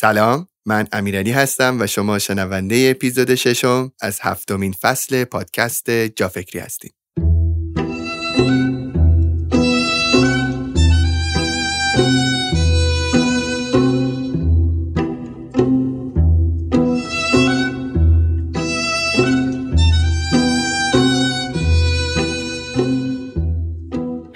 سلام من امیرعلی هستم و شما شنونده اپیزود ششم از هفتمین فصل پادکست جافکری هستید.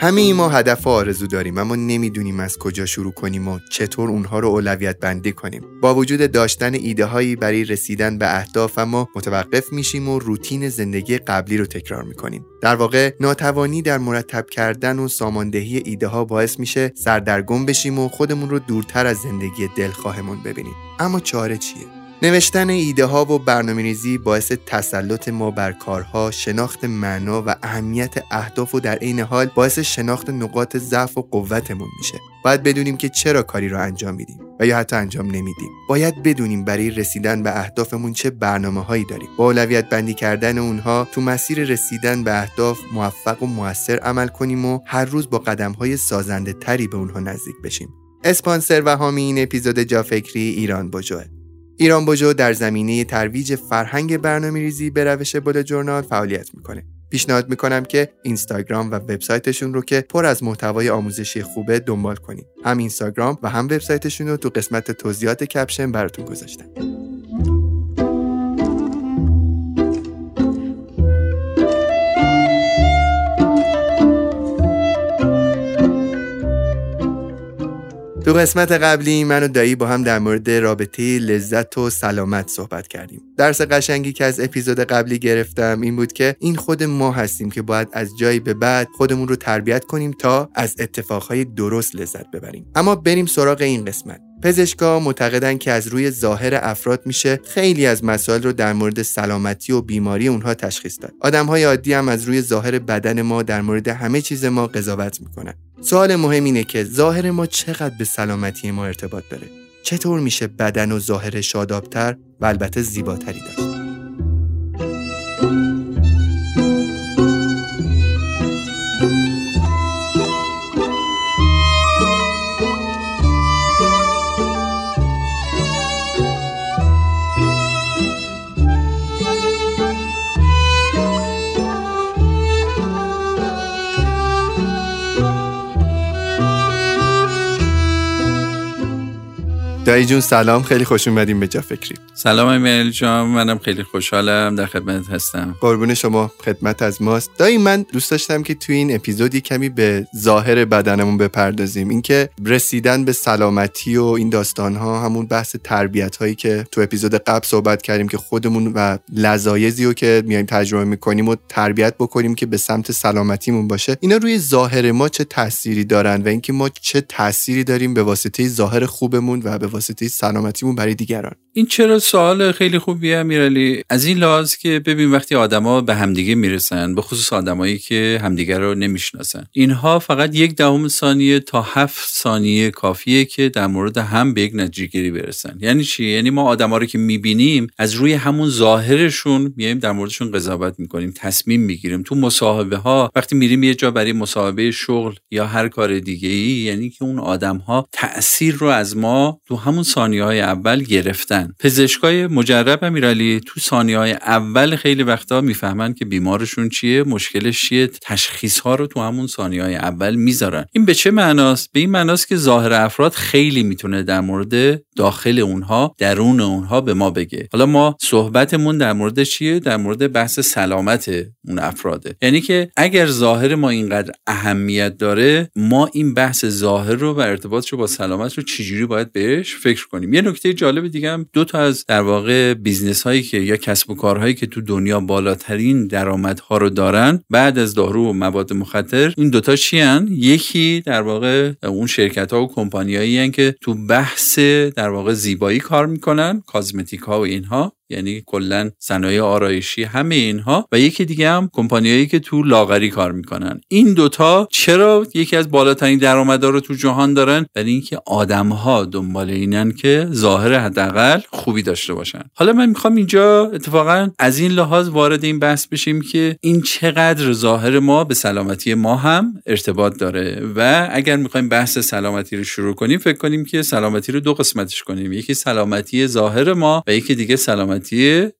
همه ما هدف و آرزو داریم اما نمی‌دونیم از کجا شروع کنیم و چطور اونها رو اولویت بندی کنیم. با وجود داشتن ایده هایی برای رسیدن به اهداف اما متوقف میشیم و روتین زندگی قبلی رو تکرار می‌کنیم. در واقع ناتوانی در مرتب کردن و ساماندهی ایده ها باعث میشه سردرگم بشیم و خودمون رو دورتر از زندگی دلخواهمون ببینیم. اما چاره چیه؟ نوشتن ایده ها و برنامه ریزی باعث تسلط ما بر کارها، شناخت معنا و اهمیت اهداف و در عین حال باعث شناخت نقاط ضعف و قوتمون میشه. باید بدونیم که چرا کاری رو انجام میدیم و یا حتی انجام نمیدیم. باید بدونیم برای رسیدن به اهدافمون چه برنامه هایی داریم. با اولویت بندی کردن اونها تو مسیر رسیدن به اهداف موفق و موثر عمل کنیم و هر روز با قدم های سازنده تری به اونها نزدیک بشیم. اسپانسر و حامی این اپیزود جافکری ایران بجوه ایران بوجو در زمینه ترویج فرهنگ برنامه ریزی به روش بول جورنال فعالیت می‌کنه. پیشنهاد می‌کنم که اینستاگرام و وبسایتشون رو که پر از محتوای آموزشی خوبه دنبال کنید. هم اینستاگرام و هم وبسایتشون رو تو قسمت توضیحات کپشن براتون گذاشتم. تو قسمت قبلی من و دایی با هم در مورد رابطه لذت و سلامت صحبت کردیم. درس قشنگی که از اپیزود قبلی گرفتم این بود که این خود ما هستیم که باید از جایی به بعد خودمون رو تربیت کنیم تا از اتفاقهای درست لذت ببریم. اما بریم سراغ این قسمت. پزشکا معتقدن که از روی ظاهر افراد میشه خیلی از مسائل رو در مورد سلامتی و بیماری اونها تشخیص داد. آدمهای عادی هم از روی ظاهر بدن ما در مورد همه چیز ما قضاوت می‌کنن. سوال مهم اینه که ظاهر ما چقدر به سلامتی ما ارتباط داره؟ چطور میشه بدن و ظاهر شادابتر و البته زیباتری داشت؟ دایی جون سلام. خیلی خوش اومدیم به جا فکری. سلام امیرعلی جان. منم خیلی خوشحالم. در خدمت هستم. قربون شما. خدمت از ماست. دایی من دوست داشتم که تو این اپیزودی کمی به ظاهر بدنمون بپردازیم. اینکه رسیدن به سلامتی و این داستان ها همون بحث تربیت هایی که تو اپیزود قبل صحبت کردیم که خودمون و لذایزی رو که میایم تجربه می‌کنیم و تربیت بکنیم که به سمت سلامتیمون باشه. اینا روی ظاهر ما چه تأثیری دارن و اینکه ما چه تأثیری داریم به واسطه ظاهر خوبمون و به واسطه سلامتیمون برای دیگران. این چرا سوال خیلی خوبیه امیرعلی. از این لحاظ که ببین وقتی آدما به همدیگه می‌رسن به خصوص آدمایی که همدیگه رو نمی‌شناسن. اینها فقط یک دهم ثانیه تا هفت ثانیه کافیه که در مورد هم به یک نتیجه برسن. یعنی چی؟ یعنی ما آدما رو که می‌بینیم از روی همون ظاهرشون میایم در موردشون قضاوت می‌کنیم تصمیم می‌گیریم. تو مصاحبه ها وقتی میریم یه جا برای مصاحبه شغل یا هر کار دیگه ای یعنی که اون آدم ها تاثیر رو از ما تو همون ثانیه های اول گرفتن. پزشکای مجرب امیرعلی تو ثانیه های اول خیلی وقتا می‌فهمن که بیمارشون چیه مشکلش چیه تشخیص ها رو تو همون ثانیه های اول می‌ذارن. این به چه معناست؟ به این معناست که ظاهر افراد خیلی می‌تونه در مورد داخل اونها درون اونها به ما بگه. حالا ما صحبتمون در مورد چیه؟ در مورد بحث سلامت اون افراده. یعنی که اگر ظاهر ما اینقدر اهمیت داره ما این بحث ظاهر رو و ارتباطش رو با سلامت رو چجوری باید بهش فکر کنیم یه نکته جالب دیگه هم دو تا از در واقع business هایی که یا کسب و کارهایی که تو دنیا بالاترین درآمدها رو دارن بعد از دارو و مواد مخدر این دوتا چی هن؟ یکی در واقع اون شرکت ها و کمپانیایی که تو بحث در واقع زیبایی کار می‌کنن کازمتیک ها و اینها یعنی کلا صنایع آرایشی همه اینها و یکی دیگه هم کمپانیایی که تو لاغری کار می‌کنن. این دوتا چرا یکی از بالاترین درآمدها رو تو جهان دارن؟ برای اینکه آدمها دنبال اینن که ظاهر حداقل خوبی داشته باشن. حالا من می‌خوام اینجا اتفاقا از این لحاظ وارد این بحث بشیم که این چقدر ظاهر ما به سلامتی ما هم ارتباط داره و اگر می‌خوایم بحث سلامتی رو شروع کنیم فکر کنیم که سلامتی رو دو قسمتش کنیم. یکی سلامتی ظاهر ما و یکی دیگه سلامتی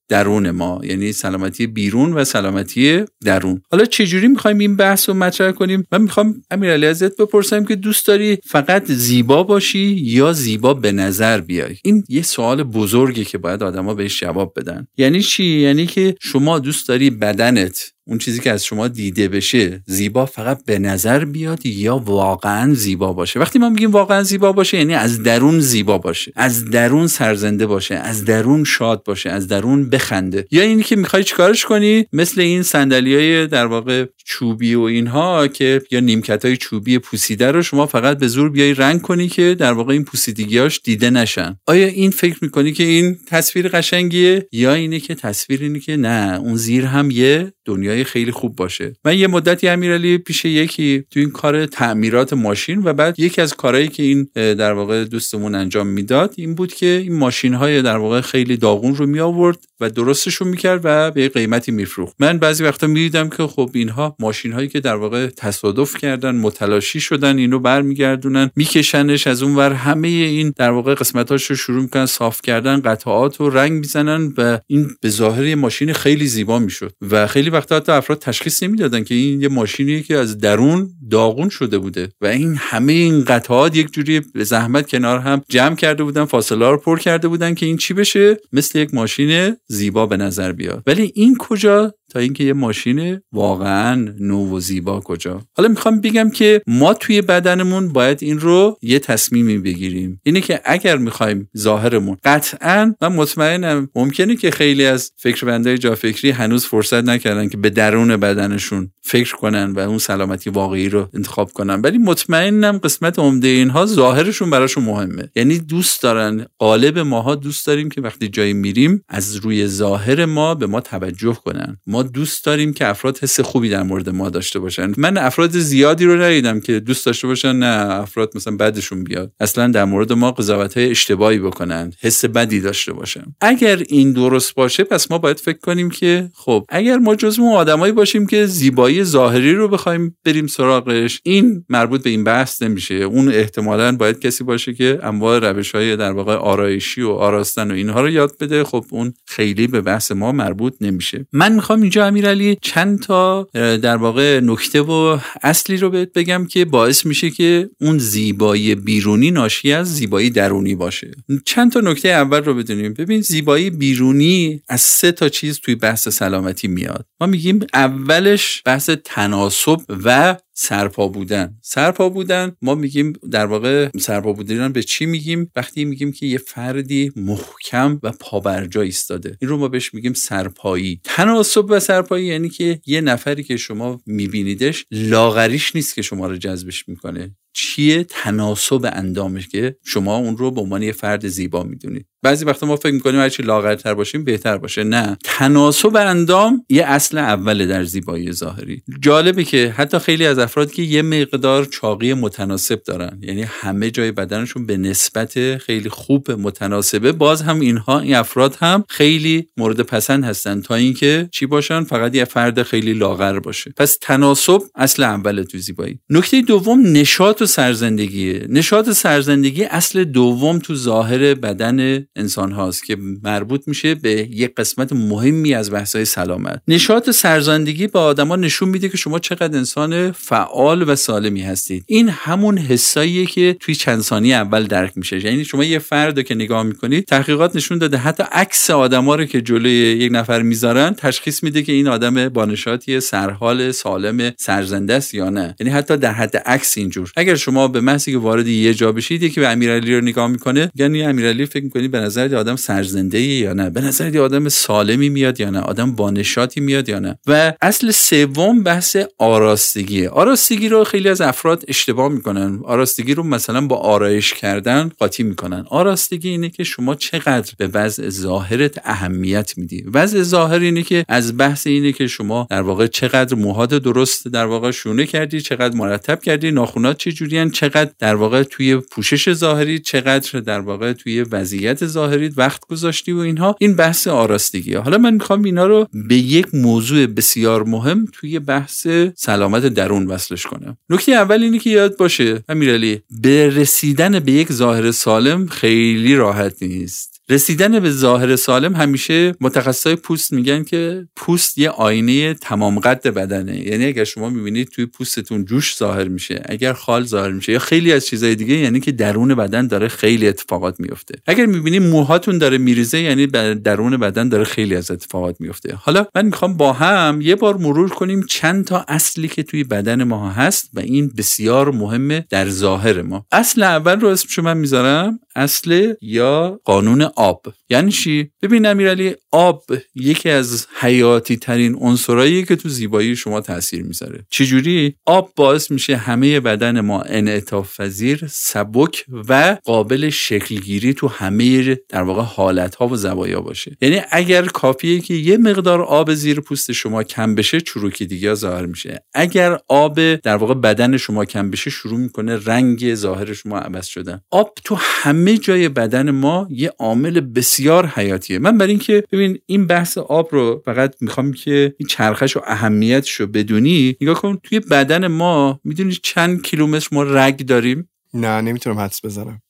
درون ما یعنی سلامتی بیرون و سلامتی درون. حالا چجوری می‌خوایم این بحث رو مطرح کنیم؟ من می‌خوام امیرعلی ازت بپرسم که دوست داری فقط زیبا باشی یا زیبا به نظر بیای؟ این یه سوال بزرگی که باید آدما بهش جواب بدن. یعنی چی؟ یعنی که شما دوست داری بدنت اون چیزی که از شما دیده بشه زیبا فقط به نظر بیاد یا واقعا زیبا باشه؟ وقتی ما میگیم واقعا زیبا باشه یعنی از درون زیبا باشه از درون سرزنده باشه از درون شاد باشه از درون بخنده. یا اینی که می‌خوای چیکارش کنی؟ مثل این های در واقع چوبی و اینها که یا نیمکت های چوبی پوسیده رو شما فقط به زور بیای رنگ کنی که در واقع این پوسیدگیاش دیده نشن. آیا این فکر می‌کنی که این تصویر قشنگیه یا اینه که تصویر اینه که نه اون زیر هم یه خیلی خوب باشه. من یه مدتی امیرعلی پیش یکی تو این کار تعمیرات ماشین و بعد یکی از کارهایی که این در واقع دوستمون انجام می‌داد این بود که این ماشین های در واقع خیلی داغون رو می آورد و درستشون می‌کرد و به قیمتی میفروخت. من بعضی وقتا می‌دیدم که خب اینها ماشین هایی که در واقع تصادف کردن متلاشی شدن اینو برمیگردونن میکشنش از اون ور همه این در واقع قسمتاش رو شروع می‌کنن صاف کردن قطعات رو رنگ می‌زنن و این به ظاهر ماشین خیلی زیبا می‌شد. و خیلی وقتا حتی افراد تشخیص نمی‌دادن که این یه ماشینیه که از درون داغون شده بوده و این همه این قطعات یک جوری به زحمت کنار هم جمع کرده بودن فاصله رو پر کرده بودن که این چی بشه؟ مثل یک ماشین زیبا به نظر بیاد. ولی این کجا؟ تا اینکه یه ماشین واقعا نو و زیبا کجا. حالا می‌خوام بگم که ما توی بدنمون باید این رو یه تصمیمی بگیریم. اینه که اگر می‌خوایم ظاهرمون قطعا من مطمئنم ممکنه که خیلی از فکر جا فکری هنوز فرصت نکردن که به درون بدنشون فکر کنن و اون سلامتی واقعی رو انتخاب کنن. ولی مطمئنم قسمت عمده اینها ظاهرشون براشون مهمه. یعنی دوست دارن. قالب ماها دوست داریم که وقتی جایی میریم از روی ظاهر ما به ما توجه کنن. ما دوست داریم که افراد حس خوبی در مورد ما داشته باشن. من افراد زیادی رو ندیدم که دوست داشته باشن نه افراد مثلا بعدشون بیاد. اصلا در مورد ما قضاوت های اشتباهی بکنن حس بدی داشته باشن. اگر این درست باشه پس ما باید فکر کنیم که خب اگر ما جزو آدمایی باشیم که زیبایی ظاهری رو بخوایم بریم سراغش این مربوط به این بحث نمیشه. اون احتمالا باید کسی باشه که انواع روش های در واقع آرایشی و آراستن و اینها رو یاد بده. خب اون خیلی به بحث ما مربوط نمیشه. من می‌خوام اینجا امیرعلی چند تا در واقع نکته و اصلی رو بهت بگم که باعث میشه که اون زیبایی بیرونی ناشی از زیبایی درونی باشه. چند تا نکته اول رو بدونیم. ببین زیبایی بیرونی از سه تا چیز توی بحث سلامتی میاد. ما میگیم اولش بحث تناسب و سرپا بودن. سرپا بودن ما میگیم در واقع سرپا بودن به چی میگیم؟ وقتی میگیم که یه فردی محکم و پابرجا ایستاده. این رو ما بهش میگیم سرپایی. تناسب و سرپایی یعنی که یه نفری که شما میبینیدش لاغریش نیست که شما رو جذبش می‌کنه. چیه تناسب اندامش که شما اون رو به عنوان یه فرد زیبا می‌دونید بعضی وقتا ما فکر می‌کنیم هرچی لاغرتر باشیم بهتر باشه. نه. تناسب اندام یه اصل اوله در زیبایی ظاهری. جالبه که حتی خیلی از افراد که یه مقدار چاقی متناسب دارن یعنی همه جای بدنشون به نسبت خیلی خوب متناسبه باز هم اینها این افراد هم خیلی مورد پسند هستن تا اینکه چی باشن؟ فقط یه فرد خیلی لاغر باشه. پس تناسب اصل اوله تو زیبایی. نکته دوم نشاط و سرزندگیه نشاط سرزندگی اصل دوم تو ظاهر بدن انسان هاست که مربوط میشه به یک قسمت مهمی از بحث سلامت. نشاط سرزندگی به آدما نشون میده که شما چقدر انسان فعال و سالمی هستید. این همون حساییه که توی چند ثانیه اول درک میشه. یعنی شما یه فرد که نگاه می‌کنید تحقیقات نشون داده. حتی عکس آدما رو که جلوی یک نفر می‌ذارن تشخیص میده که این آدم با نشاطی سرحال سالم سرزنده است یا نه. یعنی حتی در حد عکس اینجور. اگر اگر شما به محضی که وارد یه جا بشید یکی به امیرعلی رو نگاه می‌کنه یعنی امیرعلی فکر می‌کنید به نظر آدم سرزنده یا نه؟ به نظر آدم سالمی میاد یا نه؟ آدم بانشاتی میاد یا نه؟ و اصل سوم بحث آراستگیه آراستگی رو خیلی از افراد اشتباه می‌کنن. آراستگی رو مثلا با آرایش کردن قاطی می‌کنن. آراستگی اینه که شما چقدر به وضع ظاهرت اهمیت میدی. وضع ظاهر اینه که از بحث اینه که شما در واقع چقدر موهات درست در واقع شونه کردی چقدر مرتب کردی ناخونات چه جوریان چقدر در واقع توی پوشش ظاهری چقدر در واقع توی وضعیت ظاهری وقت گذاشتی و اینها. این بحث آراستگی حالا من می‌خوام اینا رو به یک موضوع بسیار مهم توی بحث سلامت درون وصلش کنم. نکته اول اینه که یاد باشه امیرعلی به رسیدن به یک ظاهر سالم خیلی راحت نیست. رسیدن به ظاهر سالم همیشه متخصصای پوست میگن که پوست یه آینه تمام قد بدنه. یعنی اگر شما می‌بینید توی پوستتون جوش ظاهر میشه اگر خال ظاهر میشه یا خیلی از چیزهای دیگه یعنی که درون بدن داره خیلی اتفاقات میفته اگر می‌بینید موهاتون داره میریزه یعنی درون بدن داره خیلی از اتفاقات میفته حالا من می‌خوام با هم یه بار مرور کنیم چند تا اصلی که توی بدن ما هست و این بسیار مهمه در ظاهر ما. اصل اول رو اسمشو من می‌ذارم. اصل یا قانون آب یعنی چی؟ ببین امیرعلی آب یکی از حیاتی ترین عنصرایی که تو زیبایی شما تاثیر می‌ذاره. چجوری؟ آب باعث میشه همه بدن ما انعطاف پذیر سبک و قابل شکلگیری تو همه در واقع حالت ها و زوایا باشه. یعنی اگر کافیه که یه مقدار آب زیر پوست شما کم بشه چروکی دیگه ظاهر میشه. اگر آب در واقع بدن شما کم بشه شروع می‌کنه رنگ ظاهر شما عوض شدن. آب تو همه جای بدن ما یه عامل بسیار حیاتیه. من برای اینکه ببین این بحث آب رو فقط می‌خوام که این چرخش و اهمیتش رو بدونی نگاه کن توی بدن ما می‌دونی چند کیلومتر ما رگ داریم؟ نه نمی‌تونم حدس بزنم.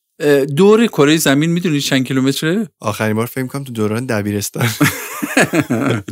دور کره زمین می‌دونی چند کیلومتره؟ آخرین بار فکر کنم تو دوران دبیرستان.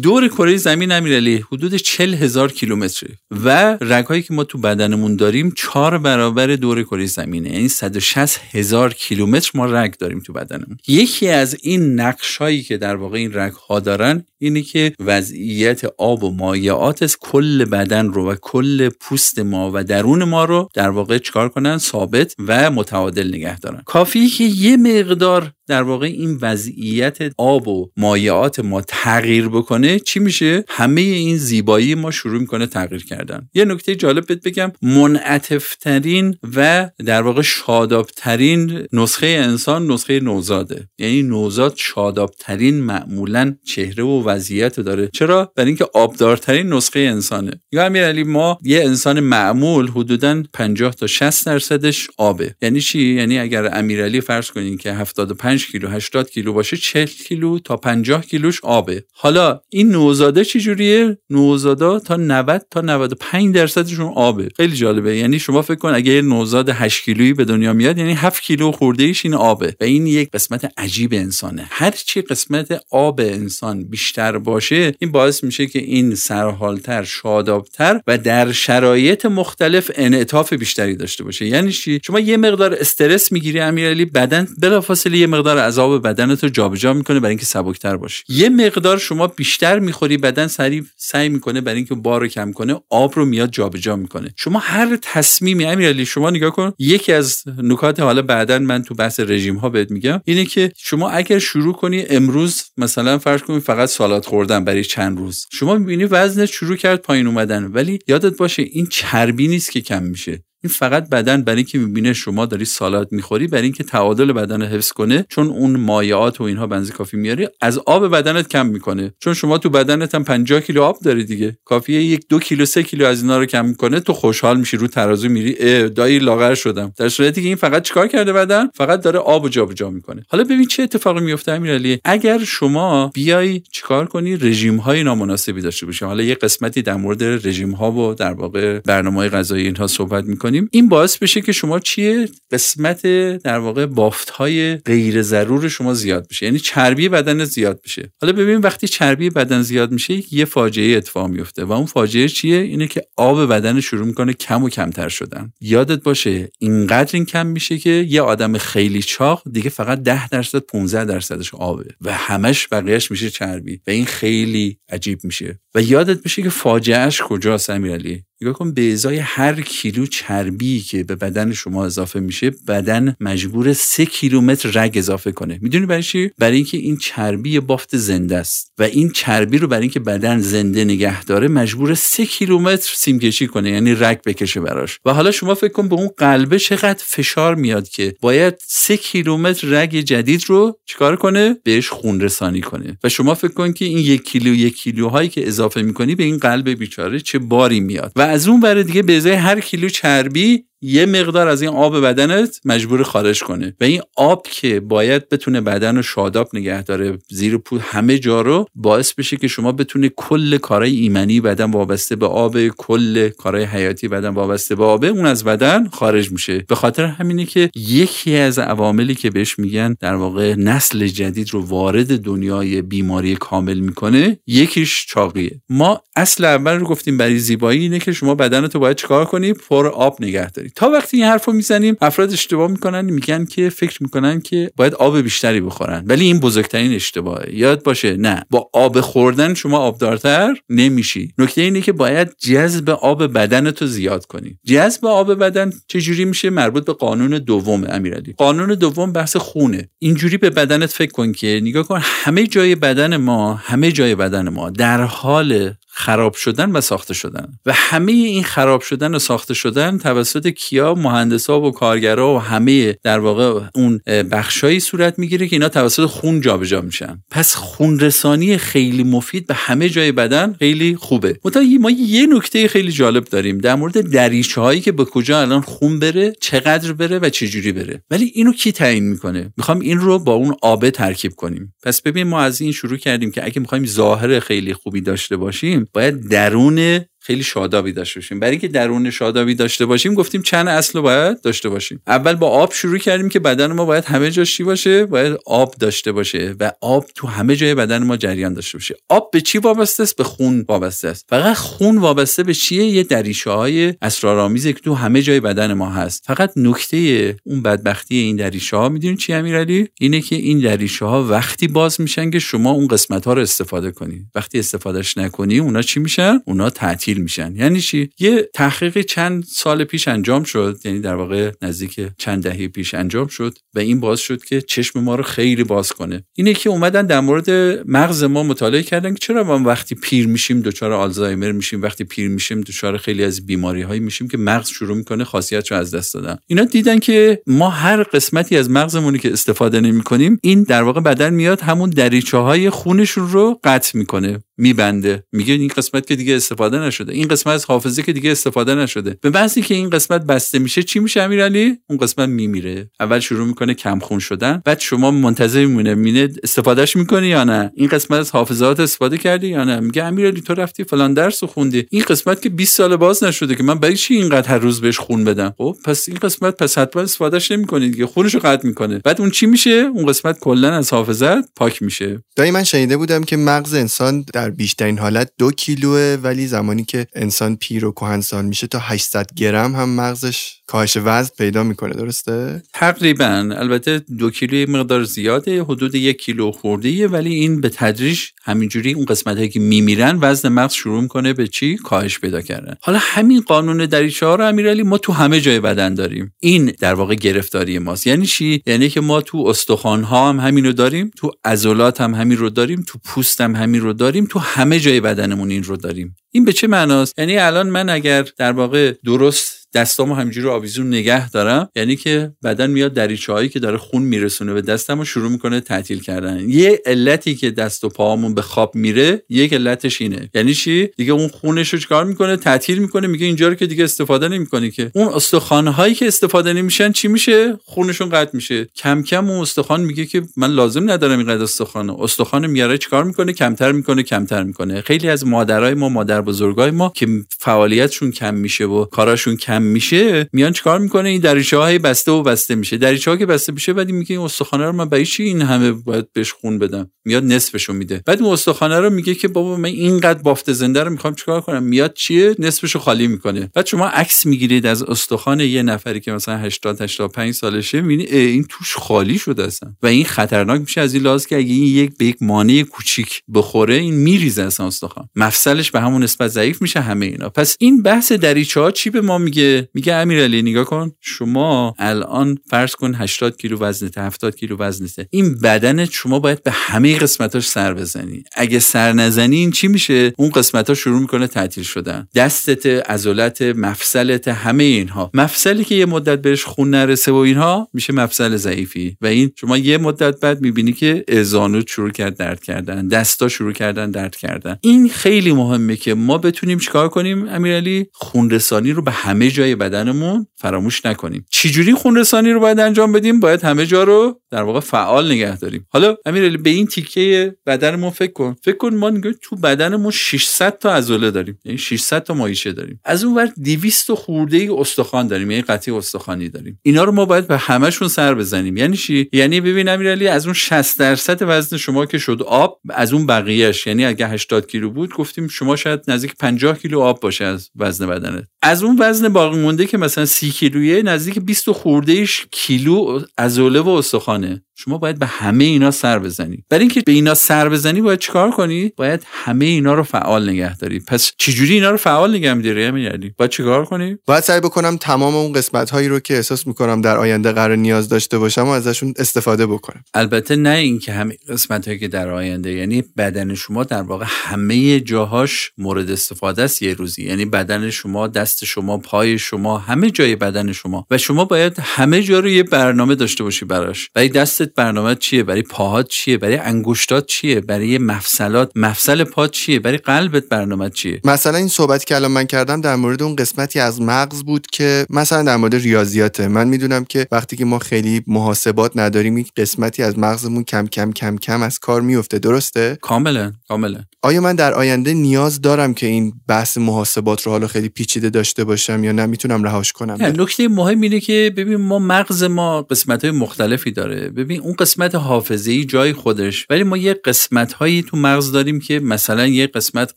دور کره زمین امیرعلی حدود 40 هزار کیلومتره و رگهایی که ما تو بدنمون داریم چهار برابر دور کره زمینه. یعنی 160 هزار کیلومتر ما رگ داریم تو بدنمون. یکی از این نقشهایی که در واقع این رگ ها دارن اینه که وضعیت آب و مایعات از کل بدن رو و کل پوست ما و درون ما رو در واقع چکار کنن؟ ثابت و متعادل نگه دارن. کافیه که یه مقدار در واقع این وضعیت آب و مایعات ما تغییر بکنه چی میشه؟ همه این زیبایی ما شروع می‌کنه تغییر کردن. یه نکته جالب بهت بگم منعطفترین و در واقع شادابترین نسخه انسان نسخه نوزاده. یعنی نوزاد شادابترین معمولا چهره و وضعیت داره. چرا؟ برای اینکه آبدارترین نسخه انسانه. یا امیرعلی ما یه انسان معمول حدودا 50 تا 60 درصدش آبه. یعنی چی؟ یعنی اگر امیرعلی فرض کنین که 75 کیلو 80 کیلو باشه 40 کیلو تا 50 کیلوش آبه. حالا این نوزاده چجوریه نوزادا تا 90 تا 95 درصدشون آبه. خیلی جالبه. یعنی شما فکر کن اگه نوزاد 8 کیلویی به دنیا میاد یعنی 7 کیلو خورده ایش این آبه. و این یک قسمت عجیب انسانه. هر چی قسمت آب انسان بیشتر باشه این باعث میشه که این سرحالتر شادابتر و در شرایط مختلف انعطاف بیشتری داشته باشه. یعنی شما یه مقدار استرس می‌گیری امیرعلی بدن بلافاصله یه عذاب بدنت رو جابجا می‌کنه برای اینکه سبکتر باشه یه مقدار شما بیشتر می‌خوری بدن سریع سعی می‌کنه برای اینکه بار رو کم کنه آب رو میاد جابجا می‌کنه. شما هر تصمیمی امیرعلی شما نگاه کن. یکی از نکات حالا بعدا من تو بحث رژیم ها بهت میگم اینه که شما اگر شروع کنی امروز مثلا فرض کنی فقط سالاد خوردن برای چند روز. شما می‌بینی وزنت شروع کرد پایین اومدن ولی یادت باشه این چربی نیست که کم میشه. این فقط بدن برای اینکه می‌بینه شما داری سالاد می‌خوری برای اینکه تعادل بدن حفظ کنه چون اون مایعات و اینها بنزی کافی میاری از آب بدنت کم می‌کنه. چون شما تو بدنت هم 50 کیلو آب داری دیگه. کافیه یک دو کیلو سه کیلو از اینا رو کم می‌کنه تو خوشحال میشی رو ترازو میری. دایی لاغر شدم. در صورتی که این فقط چیکار کرده بدن؟ فقط داره آب و جابجا می‌کنه. حالا ببین چه اتفاقی میفته امیرعلی. اگر شما بیای چیکار کنی؟ رژیم های نامناسبی داشته باشی. حالا یه قسمتی در مورد رژیم ها و در واقع برنامه غذایی اینها صحبت می‌کنی. این باعث بشه که شما چیه؟ قسمت در واقع بافت های غیر ضرور شما زیاد بشه. یعنی چربی بدن زیاد بشه. حالا ببین وقتی چربی بدن زیاد میشه یه فاجعه اتفاق میفته و اون فاجعه چیه؟ اینه که آب بدن شروع می‌کنه کم و کمتر شدن. یادت باشه اینقدر این کم میشه که یه آدم خیلی چاق دیگه فقط 10 درصد 15 درصدش آبه و همش بقیهش میشه چربی و این خیلی عجیب میشه. و یادت میشه که فاجعهش کجاست امیرعلی؟ نگاه کن به ازای هر کیلو چربی که به بدن شما اضافه میشه بدن مجبور سه کیلومتر رگ اضافه کنه. می‌دونی برای چی؟ برای اینکه این چربی بافت زنده است. و این چربی رو برای اینکه بدن زنده نگه داره مجبور سه کیلومتر سیمکشی کنه یعنی رگ بکشه براش. و حالا شما فکر کن به اون قلبه چقدر فشار میاد که باید سه کیلومتر رگ جدید رو چیکار کنه؟ بهش خون رسانی کنه. و شما فکر کن که این یک کیلو یک کیلو هایی که اضافه می‌کنی به این قلب بیچاره چه باری میاد. و از اون برای دیگه به ازای هر کیلو چربی یه مقدار از این آب بدنت مجبور خارج کنه و این آب که باید بتونه بدن رو شاداب نگه داره زیر پود همه جا رو باعث بشه که شما بتونه کل کارهای ایمنی بدن وابسته به آب کل کارهای حیاتی بدن وابسته به آب اون از بدن خارج میشه. به خاطر همینه که یکی از عواملی که بهش میگن در واقع نسل جدید رو وارد دنیای بیماری کامل می‌کنه یکیش چاقیه. ما اصل اول رو گفتیم برای زیبایی اینه که شما بدنتو باید چیکار کنی؟ پر آب نگه داری. تا وقتی این حرفو می‌زنیم افراد اشتباه می‌کنن میگن که فکر می‌کنن که باید آب بیشتری بخورن. ولی این بزرگترین اشتباهه. یاد باشه نه. با آب خوردن شما آبدارتر نمیشی. نکته اینه که باید جذب آب بدن تو زیاد کنی. جذب آب بدن چجوری میشه؟ مربوط به قانون دوم امیرعلی. قانون دوم بحث خونه. اینجوری به بدنت فکر کن که نگاه کن همه جای بدن ما همه جای بدن ما در حال خراب شدن و ساخته شدن. و همه این خراب شدن و ساخته شدن توسط کیا مهندسا و کارگرا و همه در واقع اون بخشایی صورت می‌گیره که اینا توسط خون جابجا میشن. پس خون رسانی خیلی مفید به همه جای بدن خیلی خوبه. مثلا ما یه نکته خیلی جالب داریم. در مورد دریچه هایی که به کجا الان خون بره چقدر بره و چه جوری بره. ولی اینو کی تعیین می‌کنه؟ می‌خوام این رو با اون آبه ترکیب کنیم. پس ببین ما از این شروع کردیم که اگه می‌خوایم ظاهر خیلی خوبی داشته باشیم باید درون خیلی شادابی داشته باشیم. برای اینکه درون شادابی داشته باشیم گفتیم چند اصل رو باید داشته باشیم. اول با آب شروع کردیم که بدن ما باید همه جاش چی باشه؟ باید آب داشته باشه و آب تو همه جای بدن ما جریان داشته باشه. آب به چی وابسته است؟ به خون وابسته است. فقط خون وابسته به چیه؟ یه دریچه های که تو همه جای بدن ما هست. فقط نکته اون بدبختی این دریچه ها چی امیرعلی؟ اینه که این دریچه ها وقتی باز میشن که شما اون قسمت ها رو استفاده کنی. وقتی استفادهش نکنی اونا چی میشن؟ اونا تعطیل میشن. یعنی چی؟ یه تحقیق چند سال پیش انجام شد یعنی در واقع نزدیک چند دهه پیش انجام شد و این باز شد که چشم ما رو خیلی باز کنه. اینه که اومدن در مورد مغز ما مطالعه کردن که چرا ما وقتی پیر میشیم دچار آلزایمر میشیم وقتی پیر میشیم دچار خیلی از بیماری هایی میشیم که مغز شروع می‌کنه خاصیت رو از دست دادن. اینا دیدن که ما هر قسمتی از مغزمونی که استفاده نمی‌کنیم این در واقع بدن میاد همون دریچه های خونشون رو قطع می‌کنه میبنده. میگه این قسمت که دیگه استفاده نشده. این قسمت از حافظه که دیگه استفاده نشده. به بعضی که این قسمت بسته میشه چی میشه امیرعلی؟ اون قسمت میمیره. اول شروع می‌کنه کم خون شدن بعد شما منتظر میمونه مینه استفادهش می‌کنی یا نه؟ این قسمت از حافظات استفاده کردی یا نه؟ میگه امیرعلی تو رفتی فلان درس و خوندی. این قسمت که 20 سال باز نشده که من برای چی اینقدر هر روز بهش خون بدم؟ خب پس این قسمت پس حتما استفادهش نمی‌کنی دیگه. خونشو قطع می‌کنه. بعد اون چی میشه؟ اون قسمت کلا از حافظت پاک میشه. دایی من شنیده بودم که مغز انسان در بیشترین حالت دو کیلوه ولی زمانی که انسان پیر و کهنسال میشه تا 800 گرم هم مغزش کاهش وزن پیدا می‌کنه درسته؟ تقریبا. البته دو کیلو مقدار زیاده حدود یک کیلو خورده ولی این به تدریج همینجوری اون قسمت هایی که میمیرن وزن مغز شروع می‌کنه به چی؟ کاهش پیدا کردن. حالا همین قانون دریچه ها رو امیرعلی ما تو همه جای بدن داریم. این در واقع گرفتاری ماست. یعنی چی؟ یعنی که ما تو استخوان ها هم همین رو داریم تو عضلات هم همین رو داریم تو پوست هم همین رو داریم تو همه جای بدنمون این رو داریم. این به چه معناست؟ یعنی الان من اگر در واقع درست دستامو همینجوری آویزون نگه دارم. یعنی که بدن میاد دریچه هایی که داره خون میرسونه به دستم و شروع می‌کنه تعطیل کردن. یه علتی که دست و پاهامون به خواب میره یک علتش اینه. یعنی چی؟ دیگه اون خونش رو چیکار می‌کنه؟ تعطیل می‌کنه. میگه اینجا رو که دیگه استفاده نمی‌کنه که. اون استخوان هایی که استفاده نمیشن چی میشه؟ خونشون قطع میشه. کم کم اون استخوان میگه که من لازم ندارم اینقدر استخوان استخوان میاره چیکار می‌کنه؟ کمتر می‌کنه کمتر می‌کنه. خیلی از مادرای ما مادر بزرگای ما که فعالیتشون کم میشه و کاراشون کم کم میشه میان چیکار می‌کنه؟ این دریچه های بسته و بسته میشه. دریچه ها که بسته میشه بعد میگه این استخوانه رو من برای چی این همه باید بهش خون بدم؟ میاد نصفشو میده. بعد اون رو میگه که بابا من اینقدر بافت زنده رو می‌خوام چیکار کنم؟ میاد چیه؟ نصفشو خالی می‌کنه. بعد شما عکس می‌گیرید از استخوان یه نفری که مثلا 80 85 سالشه می‌بینی این توش خالی شده اصلا. و این خطرناک میشه از این لحاظ که اگه این یک به یک مانع کوچیک بخوره این میریزه اصلا استخوان. مفصلش به همون نسبت ضعیف میشه همه اینا. پس این بحث دریچه ها چی به ما میگه؟ میگه امیرعلی نگاه کن. شما الان فرض کن 80 کیلو وزنته 70 کیلو وزنته. این بدن شما باید به همه قسمتاش سر بزنی. اگه سر نزنی این چی میشه؟ اون قسمت ها شروع می‌کنه تعطیل شدن. دستت عضلات مفصلت همه اینها. مفصلی که یه مدت بهش خون نرسه و اینها میشه مفصل ضعیفی. و این شما یه مدت بعد می‌بینی که ازانو شروع کرد درد کردن. دستا شروع کردن درد کردن. این خیلی مهمه که ما بتونیم چیکار کنیم امیرعلی خون رسانی رو به همه جای بدنمون فراموش نکنیم. چجوری خون رسانی رو باید انجام بدیم؟ باید همه جا رو در واقع فعال نگه داریم. حالا امیرعلی به این تیکه بدنمون فکر کن. فکر کن ما تو بدنمون 600 تا عضله داریم. یعنی 600 تا مایشه داریم. از اون ور 200 خورده ای استخوان داریم. یعنی قطعه استخوانی داریم. اینا رو ما باید به همشون سر بزنیم. یعنی چی؟ یعنی ببین امیرعلی از اون 60 درصد وزن شما که شد آب از اون بقیهش یعنی اگه 80 کیلو بود گفتیم شما شاید نزدیک 50 کیلو آب باشه از وزن بدنت. از اون وزن باقی مونده که مثلا 30 کیلویه نزدیک 20 خورده ایش کیلو عضله و استخوانه. شما باید به همه اینا سر بزنی. برای اینکه به اینا سر بزنی باید چیکار کنی؟ باید همه اینا رو فعال نگه داری. پس چجوری اینا رو فعال نگه میداری؟ یعنی باید چیکار کنی؟ باید سعی بکنم تمام اون قسمت هایی رو که احساس می‌کنم در آینده قرار نیاز داشته باشم و ازشون استفاده بکنم. البته نه اینکه همه قسمت هایی که در آینده یعنی بدن شما در واقع همه جاهاش مورد استفاده است یه روزی. یعنی بدن شما دست شما پای شما همه جای بدن شما. و شما باید همه جا رو یه برنامه داشته باشی براش. و دستت برنامه چیه؟ برای پاهات چیه؟ برای انگشتات چیه؟ برای مفصلات؟ مفصل پا چیه؟ برای قلبت برنامه چیه؟ مثلا این صحبتی که الان من کردم در مورد اون قسمتی از مغز بود که مثلا در مورد ریاضیاته. من می‌دونم که وقتی که ما خیلی محاسبات نداریم این قسمتی از مغزمون کم کم کم کم از کار میفته درسته؟ کاملا کاملا. آیا من در آینده نیاز دارم که این بحث محاسبات رو حالا خیلی پیچیده داشته باشم یا نه؟ می‌تونم رهاش کنم. نکته مهم اینه که ببین ما مغز ما قسمت های مختلفی داره. ببین اون قسمت حافظه ای جای خودش ولی ما یه قسمت هایی تو مغز داریم که مثلا یه قسمت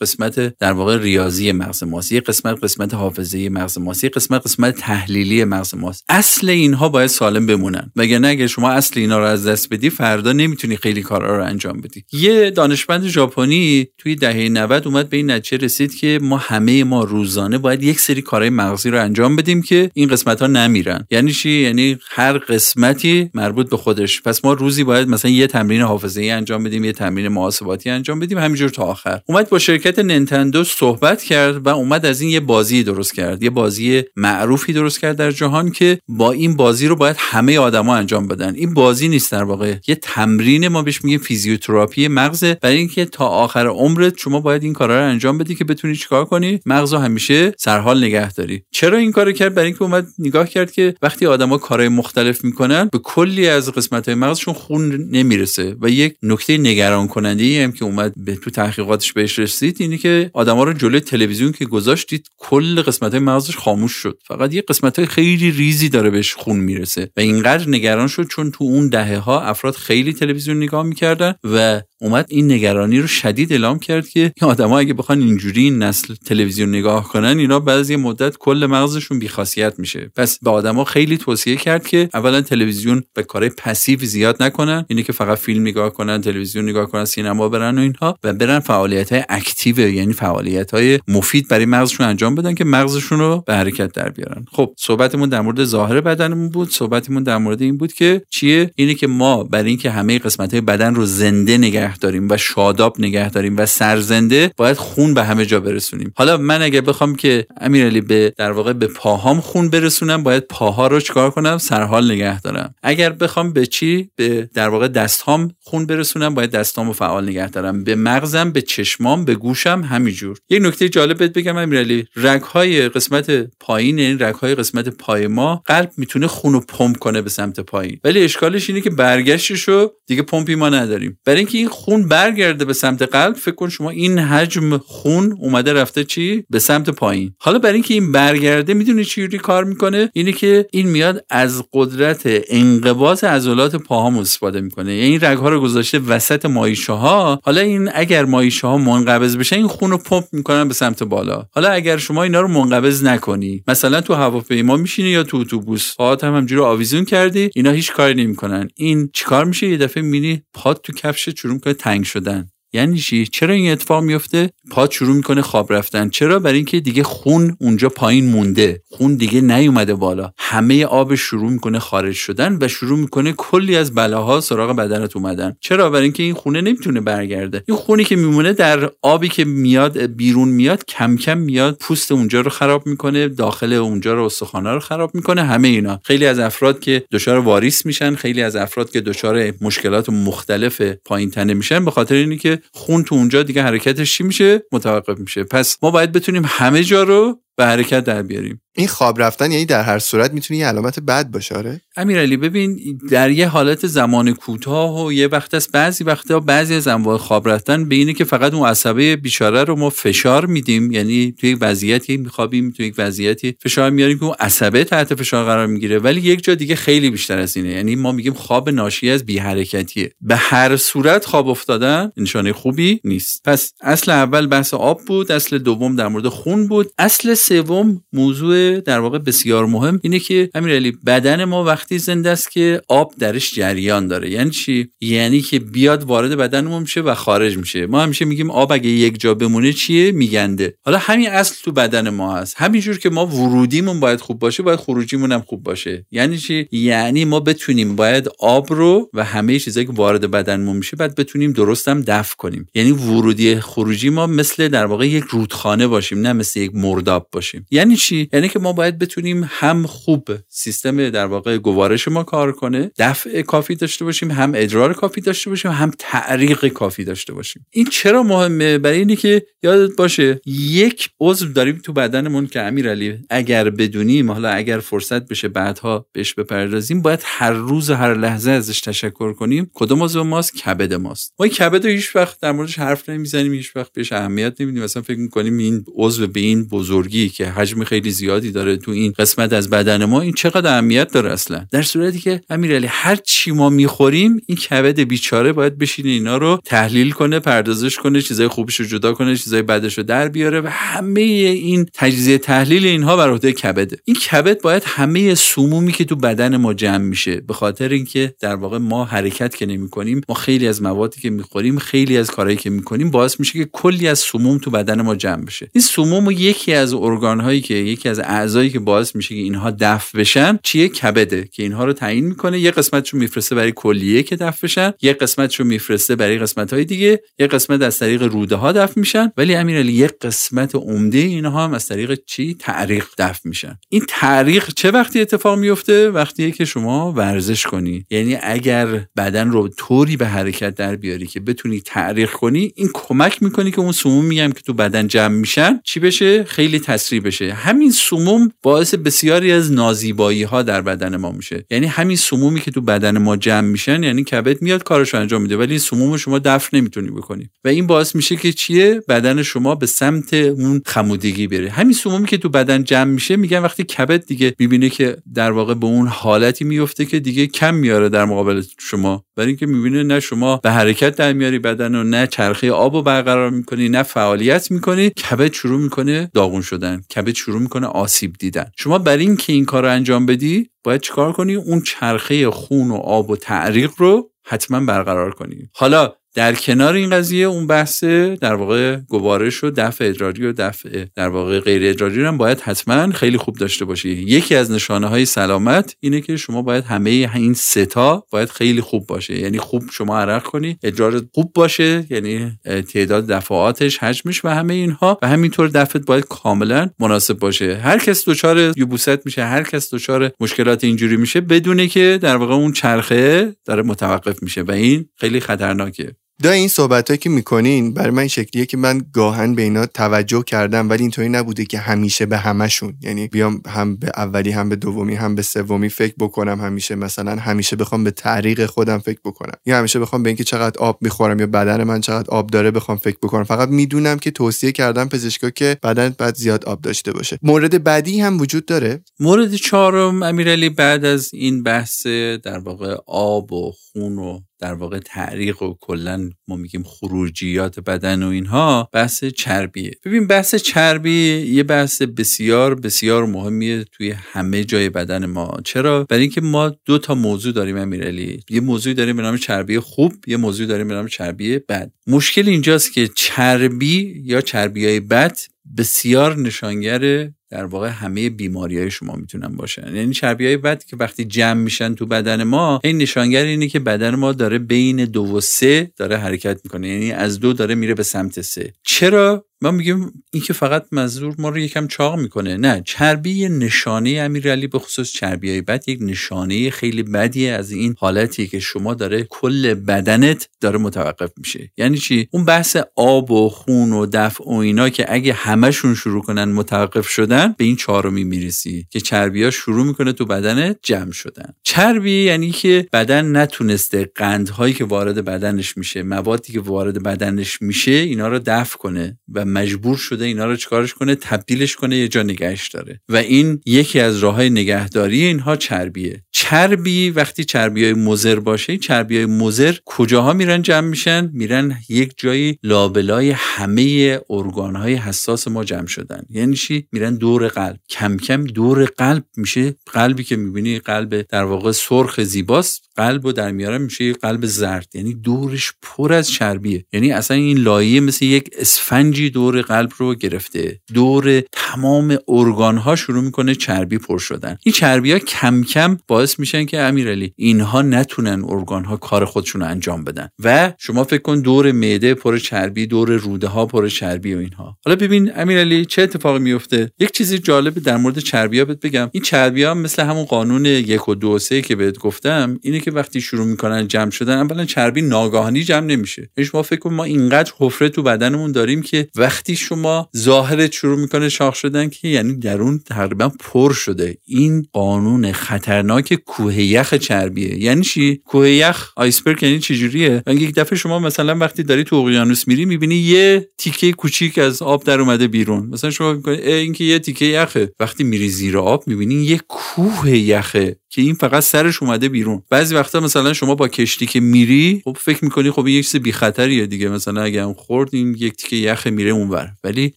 قسمت در واقع ریاضی مغز ماست یه قسمت قسمت حافظه مغز ماست یه قسمت قسمت تحلیلی مغز ماست. اصل اینها باید سالم بمونن. وگرنه اگه شما اصل اینا رو از دست بدی فردا نمی‌تونی خیلی کارا رو انجام بدی. یه دانشمند ژاپنی توی دهه 90 اومد به این نتیجه رسید که ما همه ما روزانه باید یک سری کارهای مغزی رو انجام بدیم که این قسمت ها نمیرن. یعنی چی؟ یعنی هر قسمتی مربوط به خودش. پس ما روزی باید مثلا یه تمرین حافظه ای انجام بدیم یه تمرین محاسباتی انجام بدیم همینجور تا آخر. اومد با شرکت نینتندو صحبت کرد و اومد از این یه بازی درست کرد یه بازی معروفی درست کرد در جهان که با این بازی رو باید همه آدما انجام بدن. این بازی نیست در واقع. یه تمرین ما بهش میگیم فیزیوتراپی مغز. برای اینکه تا آخر عمرت شما باید این کارا رو انجام بدی که بتونی چیکار کنی؟ مغز رو همیشه سرحال نگه داری. چرا این کارو کرد؟ برای اینکه اومد نگاه کرد که وقتی آدما کارهای مختلف می‌کنن به کلی از قسمت های مغزشون خون نمی‌رسه. و یک نکته نگران کننده ای هم که اومد به تو تحقیقاتش بهش رسید اینه که آدما رو جلوی تلویزیون که گذاشتید کل قسمت های مغزش خاموش شد. فقط یه قسمت های خیلی ریزی داره بهش خون می‌رسه. و اینقدر نگران شد چون تو اون دهه ها افراد خیلی تلویزیون نگاه می‌کردن و اومد این نگرانی رو شدید اعلام کرد که آدما اگه بخوان اینجوری این نسل تلویزیون نگاه کنن اینا بعضی مدت کل مغزشون بیخاصیت میشه. پس به آدما خیلی توصیه کرد که اولا تلویزیون به کار passive زیاد نکنن اینه که فقط فیلم نگاه کنن تلویزیون نگاه کنن سینما برن و اینها و برن فعالیت های active یعنی فعالیت های مفید برای مغزشون انجام بدن که مغزشون رو به حرکت در بیارن. خب صحبتمون در مورد ظاهر بدنمون بود. صحبتمون در مورد این بود که چیه؟ اینه که ما برای اینکه همه قسمت های بدن رو زنده نگه داریم و شاداب نگه داریم و سرزنده باید خون به همه جا برسونیم. حالا من اگه بخوام که امیرعلی به در واقع به پاهام خون برسونم باید پاها رو چکار کنم؟ سرحال نگه دارم. اگر بخوام به چی؟ به در واقع دستهام خون برسونم باید دستهامو فعال نگه دارم. به مغزم به چشمام به گوشم همینجور. یک نکته جالب بهت بگم امیرعلی رگهای قسمت پایین یعنی رگهای قسمت پای ما قلب می‌تونه خونو پمپ کنه به سمت پایین. ولی اشکالش اینه که برگشتشو دیگه پمپی ما نداریم. برای اینکه این خون برگرده به سمت قلب فکر کن شما این حجم خون اومده رفته چی؟ به سمت پایین. حالا برای اینکه این برگرده می‌دونی چی کار می‌کنه؟ اینه که این میاد از قدرت انقباض عضلات پاهامون استفاده می‌کنه. یعنی این رگها رو گذاشته وسط مایشه ها حالا این اگر مایشه ها منقبض بشه این خون رو پمپ می‌کنن به سمت بالا. حالا اگر شما اینا رو منقبض نکنی مثلا تو هواپیما میشینی یا تو اتوبوس پاهات هم همجوری آویزون کردی اینا هیچ کاری نمی‌کنن. این چیکار میشه؟ یه دفعه می‌بینی پات تو کفش کنه تنگ شدن یعنی چی؟ چرا این اتفاق میفته؟ پاد شروع می‌کنه خواب رفتن. چرا؟ برای اینکه دیگه خون اونجا پایین مونده. خون دیگه نیومده بالا. همه آب شروع می‌کنه خارج شدن و شروع می‌کنه کلی از بلاها سراغ بدنت اومدن. چرا؟ برای اینکه این خونه نمی‌تونه برگرده. این خونی که میمونه در آبی که میاد بیرون میاد کم کم میاد پوست اونجا رو خراب می‌کنه داخل اونجا رو استخوان‌ها رو خراب می‌کنه همه اینا. خیلی از افراد که دچار واریس میشن خیلی از افراد که دچار مشکلات مختلف پایین تنه میشن به خاطر اینکه خون تو اونجا دیگه حرکتش چی میشه؟ متوقف میشه. پس ما باید بتونیم همه جا رو به حرکت در بیاریم. این خواب رفتن یعنی در هر صورت می‌تونه یه علامت بد باشه آره؟ امیرعلی ببین در یه حالت زمان کوتاه و یه وقت است بعضی وقتا بعضی از انواع خواب رفتن به اینه که فقط اون عصبه بیچاره رو ما فشار میدیم. یعنی توی یک وضعیتی میخوابیم توی یک وضعیتی فشار میاریم که اون عصبه تحت فشار قرار می‌گیره. ولی یک جا دیگه خیلی بیشتر از اینه. یعنی ما میگیم خواب ناشی از بی حرکتیه به هر صورت خواب افتادن نشانه خوبی نیست. پس اصل اول بحث آب بود اصل دوم در مورد خون بود. اصل سوم موضوع در واقع بسیار مهم اینه که امیرعلی بدن ما وقتی زنده است که آب درش جریان داره. یعنی چی؟ یعنی که بیاد وارد بدنمون میشه و خارج میشه. ما همیشه میگیم آب اگه یک جا بمونه چیه؟ میگنده. حالا همین اصل تو بدن ما هست. همینجور که ما ورودیمون باید خوب باشه باید خروجیمون هم خوب باشه. یعنی چی؟ یعنی ما بتونیم باید آب رو و همه چیزایی که وارد بدنمون میشه بعد بتونیم درستم دفع کنیم. یعنی ورودی خروجی ما مثل در واقع یک رودخانه باشیم نه مثل یک مرداب. باشیم. یعنی چی؟ یعنی که ما باید بتونیم هم خوب سیستم در واقع گوارش ما کار کنه دفع کافی داشته باشیم هم ادرار کافی داشته باشیم هم تعریق کافی داشته باشیم. این چرا مهمه؟ برای اینه که یادت باشه یک عضو داریم تو بدنمون که امیرعلی اگر بدونیم حالا اگر فرصت بشه بعدها بهش بپردازیم باید هر روز هر لحظه ازش تشکر کنیم. کدوم عضو ماست؟ کبد ماست. ما کبد رو هیچ وقت در موردش حرف نمی‌زنیم هیچ وقت بهش اهمیت نمیدیم مثلا فکر می‌کنیم این عضو به این بزرگی که حجم خیلی زیادی داره تو این قسمت از بدن ما این چقدر اهمیت داره اصلا؟ در صورتی که امیرعلی هر چی ما می‌خوریم این کبد بیچاره باید بشینه اینا رو تحلیل کنه پردازش کنه چیزای خوبش رو جدا کنه چیزای بدش رو در بیاره و همه این تجزیه تحلیل اینها بر عهده کبده. این کبد باید همه سمومی که تو بدن ما جمع میشه. به خاطر اینکه در واقع ما حرکت که نمی کنیم ما خیلی از موادی که می‌خوریم خیلی از کارهایی که می‌کنیم باعث میشه که کلی از سموم تو بدن ما جمع بشه. این سموم یکی از ارگان هایی که یکی از اعضایی که باعث میشه که اینها دفع بشن چیه؟ کبده که اینها رو تعیین می‌کنه. یه قسمتشو میفرسته برای کلیه که دفع بشن یه قسمتشو میفرسته برای قسمت های دیگه یه قسمت از طریق روده ها دفع میشن. ولی امیرعلی یه قسمت عمده اینها هم از طریق چی؟ تعریق دفع میشن. این تعریق چه وقتی اتفاق میفته وقتی که شما ورزش کنی. یعنی اگر بدن رو طوری به حرکت در بیاری که بتونی تعریق کنی این کمک می‌کنی که اون سموم میگم که تو بدن جمع میشن چی بشه؟ خیلی تسریع بشه. همین سموم باعث بسیاری از نازیبایی ها در بدن ما میشه. یعنی همین سمومی که تو بدن ما جمع میشن یعنی کبد میاد کارش انجام میده. ولی سموم شما دفع نمی‌تونی بکنی. و این باعث میشه که چیه؟ بدن شما به سمت اون خمودگی بره. همین سمومی که تو بدن جمع میشه میگن وقتی کبد دیگه می‌بینه که در واقع به اون حالتی میفته که دیگه کم میاره در مقابل شما. برای اینکه می‌بینه نه شما به حرکت در میاری بدن و نه چرخه آب رو برقرار می‌کنی نه فعالیت می‌کنی. کبد شروع می‌کنه داغون شدن. کبد شروع می‌کنه آسیب دیدن. شما برای اینکه این کار رو انجام بدی باید چیکار کنی؟ اون چرخه خون و آب و تعریق رو حتما برقرار کنی. حالا در کنار این قضیه اون بحث در واقع گوارش و دفع ادراری و دفع در واقع غیر ادراری رو هم باید حتما خیلی خوب داشته باشی. یکی از نشانه های سلامت اینه که شما باید همه این ستا باید خیلی خوب باشه. یعنی خوب شما عرق کنی ادرار خوب باشه یعنی تعداد دفعاتش حجمش و همه اینها و همینطور دفعت باید کاملا مناسب باشه. هر کس دچار یوبوست میشه هر کس دچار مشکلات اینجوری میشه بدونه که در واقع اون چرخه داره متوقف میشه و این خیلی خطرناکه. دا این صحبت که می‌کنین برای من شکلیه که من گاهن به اینا توجه کردم ولی اینطوری نبوده که همیشه به همشون یعنی بیام هم به اولی هم به دومی هم به سومی فکر بکنم همیشه. مثلا همیشه بخوام به تعریق خودم فکر بکنم. یا همیشه بخوام به اینکه چقدر آب می‌خورم یا بدن من چقدر آب داره بخوام فکر بکنم. فقط می‌دونم که توصیه کردم پزشکا که بدن بعد زیاد آب داشته باشه. مورد بعدی هم وجود داره. مورد چهارم امیرعلی بعد از این بحث در واقع آب و خون و در واقع تعریق و کلا ما میگیم خروجیات بدن و اینها بحث چربیه. ببین بحث چربی یه بحث بسیار بسیار مهمیه توی همه جای بدن ما. چرا؟ برای اینکه ما دو تا موضوع داریم امیرعلی یه موضوع داریم به نام چربی خوب یه موضوع داریم به نام چربی بد. مشکل اینجاست که چربی یا چربی های بد بسیار نشانگر در واقع همه بیماری های شما می‌تونن باشن. یعنی چربی های بد که وقتی جمع میشن تو بدن ما این نشانگر اینه که بدن ما داره بین دو و سه داره حرکت می‌کنه. یعنی از دو داره میره به سمت سه. چرا؟ ما میگیم این که فقط مزدور ما رو یکم چاق می‌کنه. نه چربی نشانه امیرعلی به خصوص چربی های بد یک نشانه خیلی بدیه از این حالتی که شما داره کل بدنت داره متوقف میشه. یعنی چی؟ اون بحث آب و خون و دفع و اینا که اگه همشون شروع کنن متوقف شدن به این چهارمی می‌رسی که چربی ها شروع می‌کنه تو بدنت جمع شدن. چربی یعنی که بدن نتونسته قندهایی که وارد بدنش میشه موادی که وارد بدنش میشه اینا رو دفع کنه و مجبور شده اینا رو چکارش کنه؟ تبدیلش کنه یه جا نگهش داره. و این یکی از راه های نگهداری اینها چربیه. چربی وقتی چربی های مزر باشه چربی های مزر کجاها میرن جمع میشن؟ میرن یک جایی لابلای همه ارگان های حساس ما جمع شدن. یعنی چی؟ میرن دور قلب. کم کم دور قلب میشه قلبی که می‌بینی قلب در واقع سرخ زیباست قلب و در میاره میشه قلب زرد. یعنی دورش پر از چربیه. یعنی اصلا این لایه مثل یک اسفنجی دور قلب رو گرفته. دور تمام ارگان ها شروع می‌کنه چربی پر شدن. این چربی ها کم کم باعث میشن که امیرعلی اینها نتونن ارگان ها کار خودشون رو انجام بدن. و شما فکر کن دور معده پر چربی دور روده ها پر چربی و اینها. حالا ببین امیرعلی چه اتفاقی میفته یک چیزی جالب در مورد چربی ها بهت بگم. این چربی ها مثل همون قانون یک و دو و سه که بهت گفتم اینه که وقتی شروع می‌کنن جمع شدن اولا چربی ناگاهانی جمع نمیشه. یعنی شما فکر کن ما اینقدر حفره تو بدنمون داریم که وقتی شما ظاهرت شروع می‌کنه شاخ شدن که یعنی درون تقریبا پر شده. این قانون خطرناک کوه یخ چربیه. یعنی چی؟ کوه یخ آیسبرگ یعنی چجوریه یعنی یک دفعه شما مثلا وقتی داری تو اقیانوس میری می‌بینی یه تیکه کوچیک از آب در اومده بیرون. مثلا شما می‌کنی این که یه تیکه یخه. وقتی میری زیر آب می‌بینی یه کوه یخه. که این فقط سرش اومده بیرون. بعضی وقتا مثلا شما با کشتی که میری خب فکر می‌کنی خب این یک چیز بی خطریه دیگه. مثلا اگه هم خورد این یک تیکه یخ میره اونور. ولی